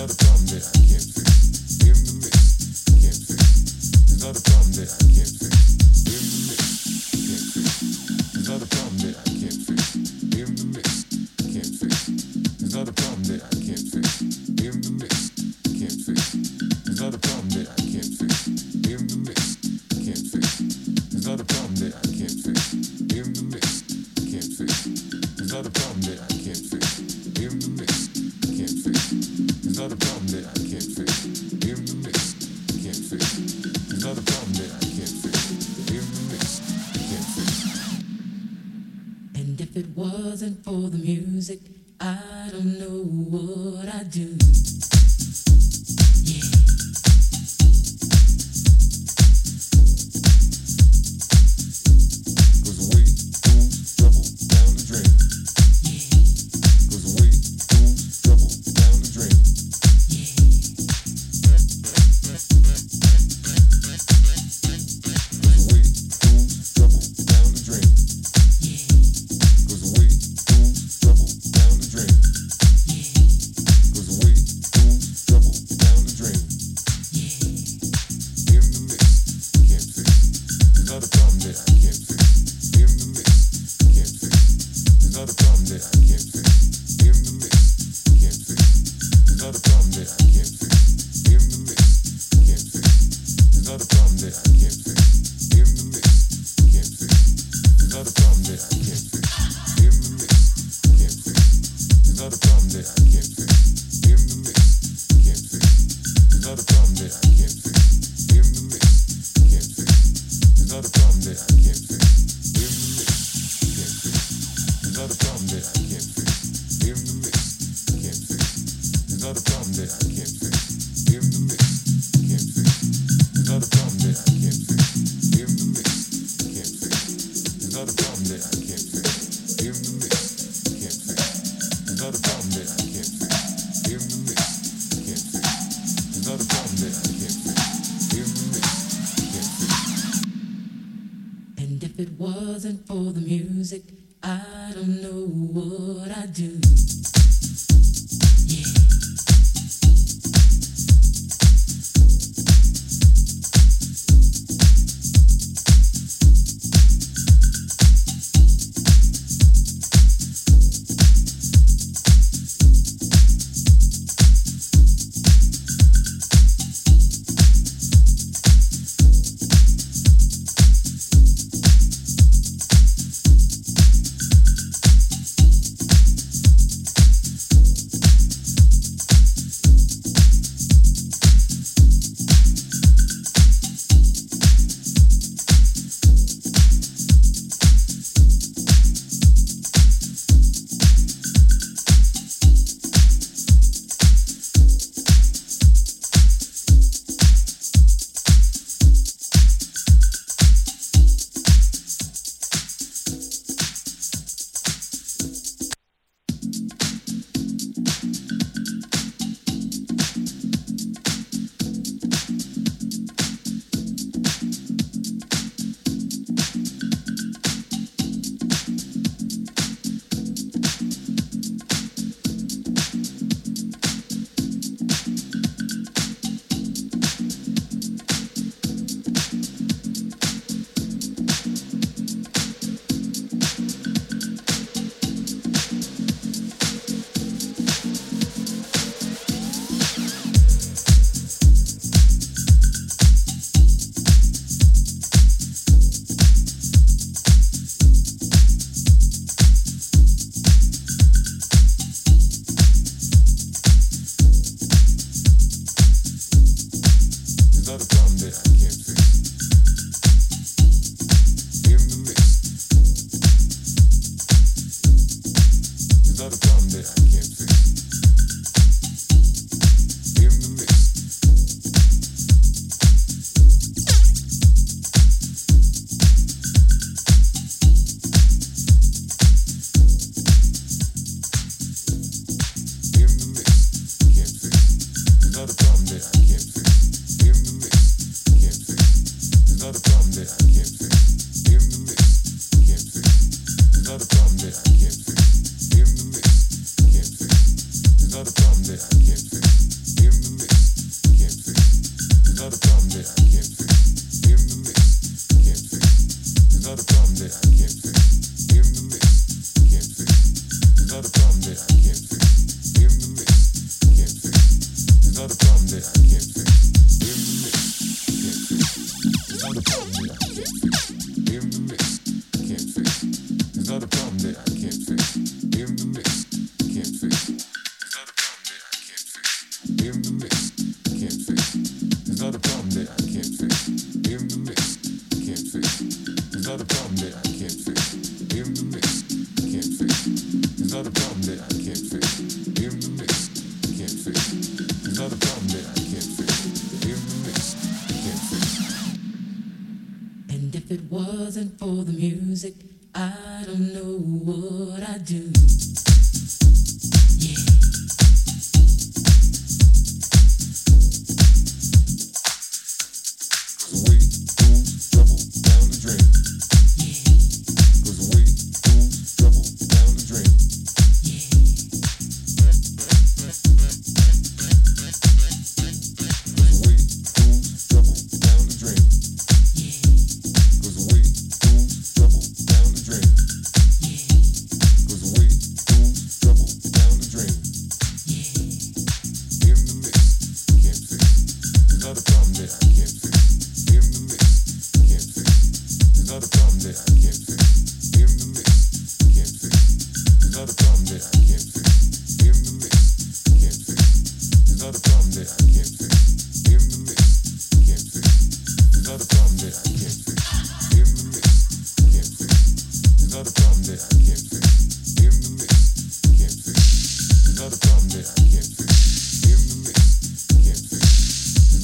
not a problem that I can't fix. In the mix, I can't fix. It's not a problem that I can't it wasn't for the music, I don't know what I'd do.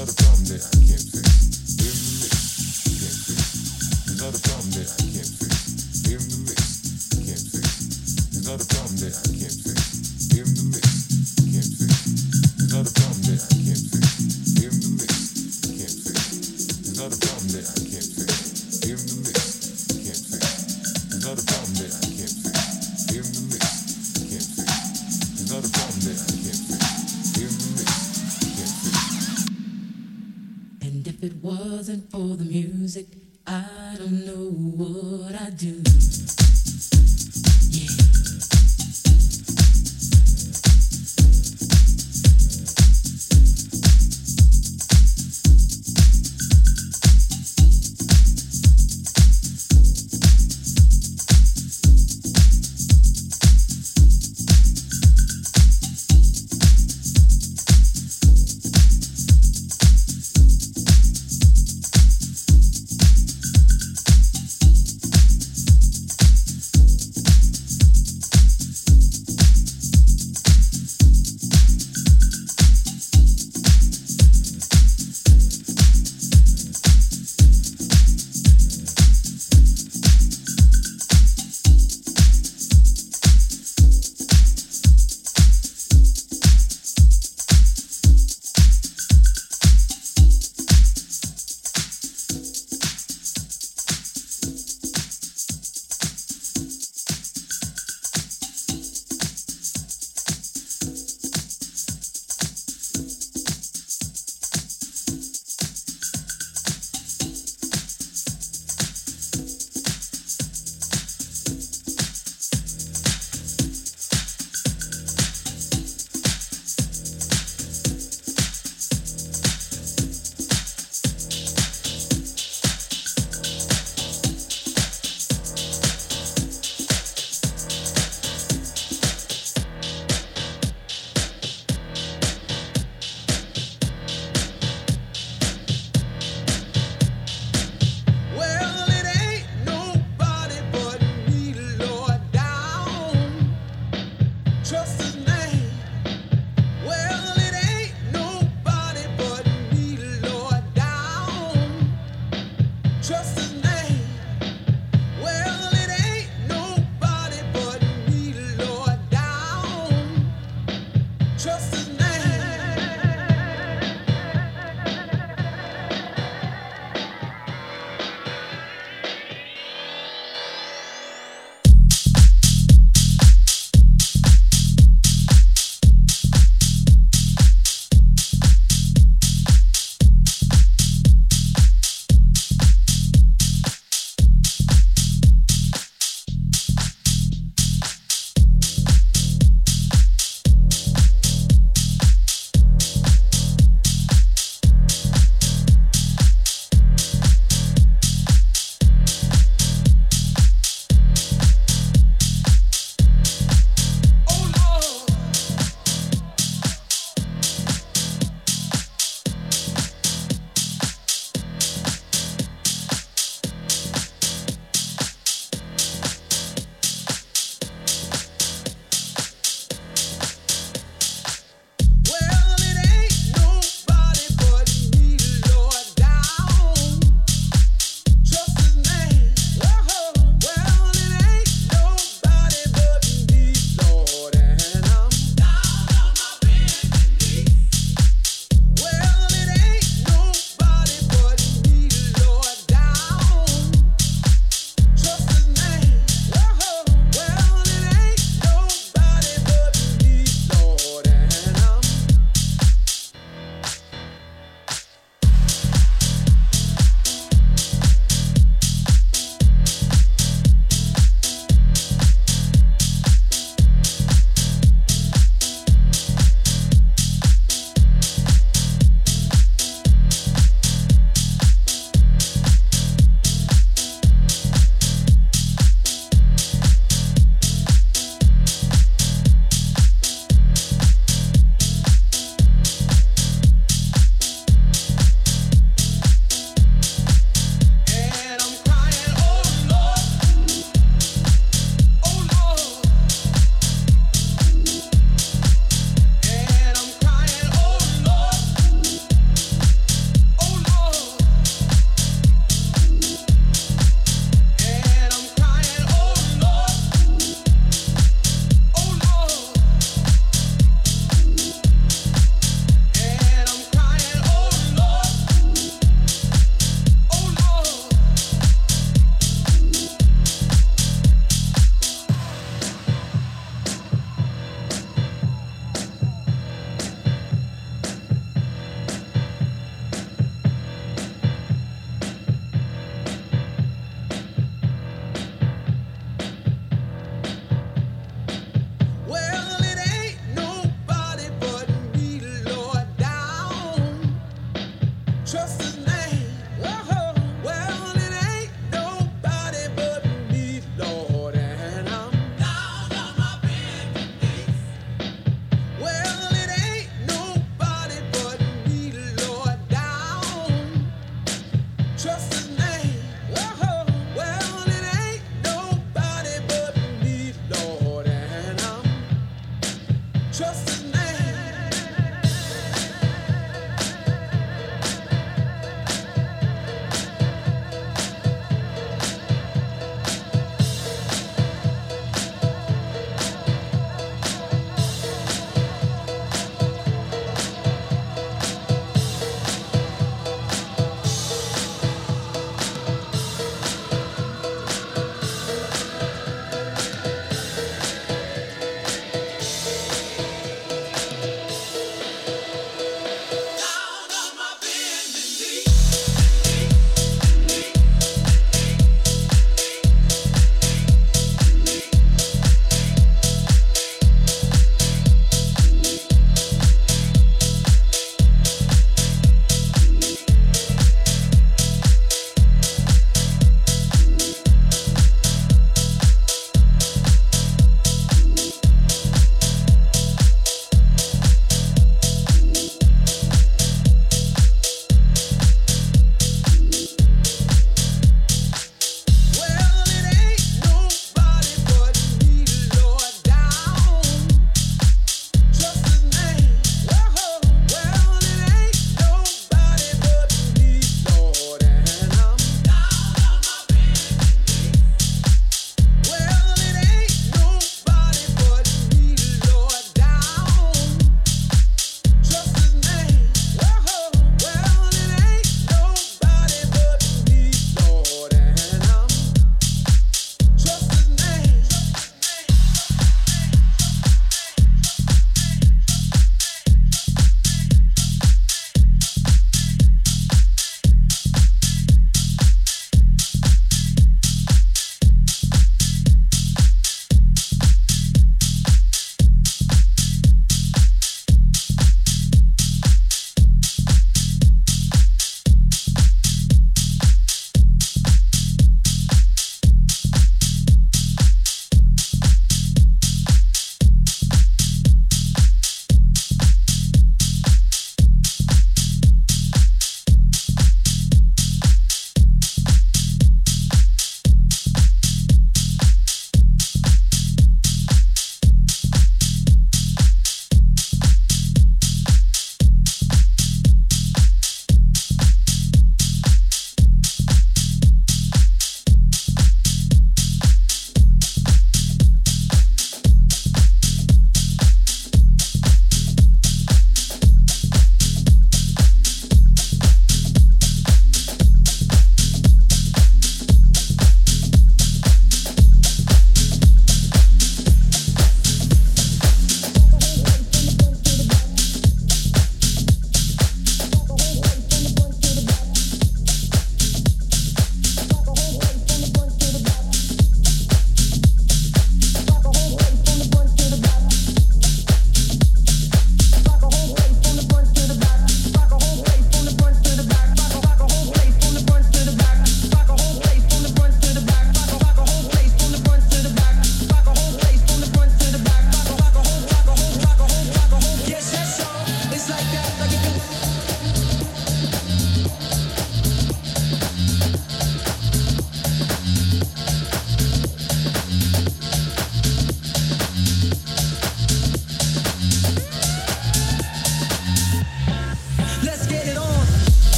I can't fix. for the music.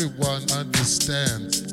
everyone understands.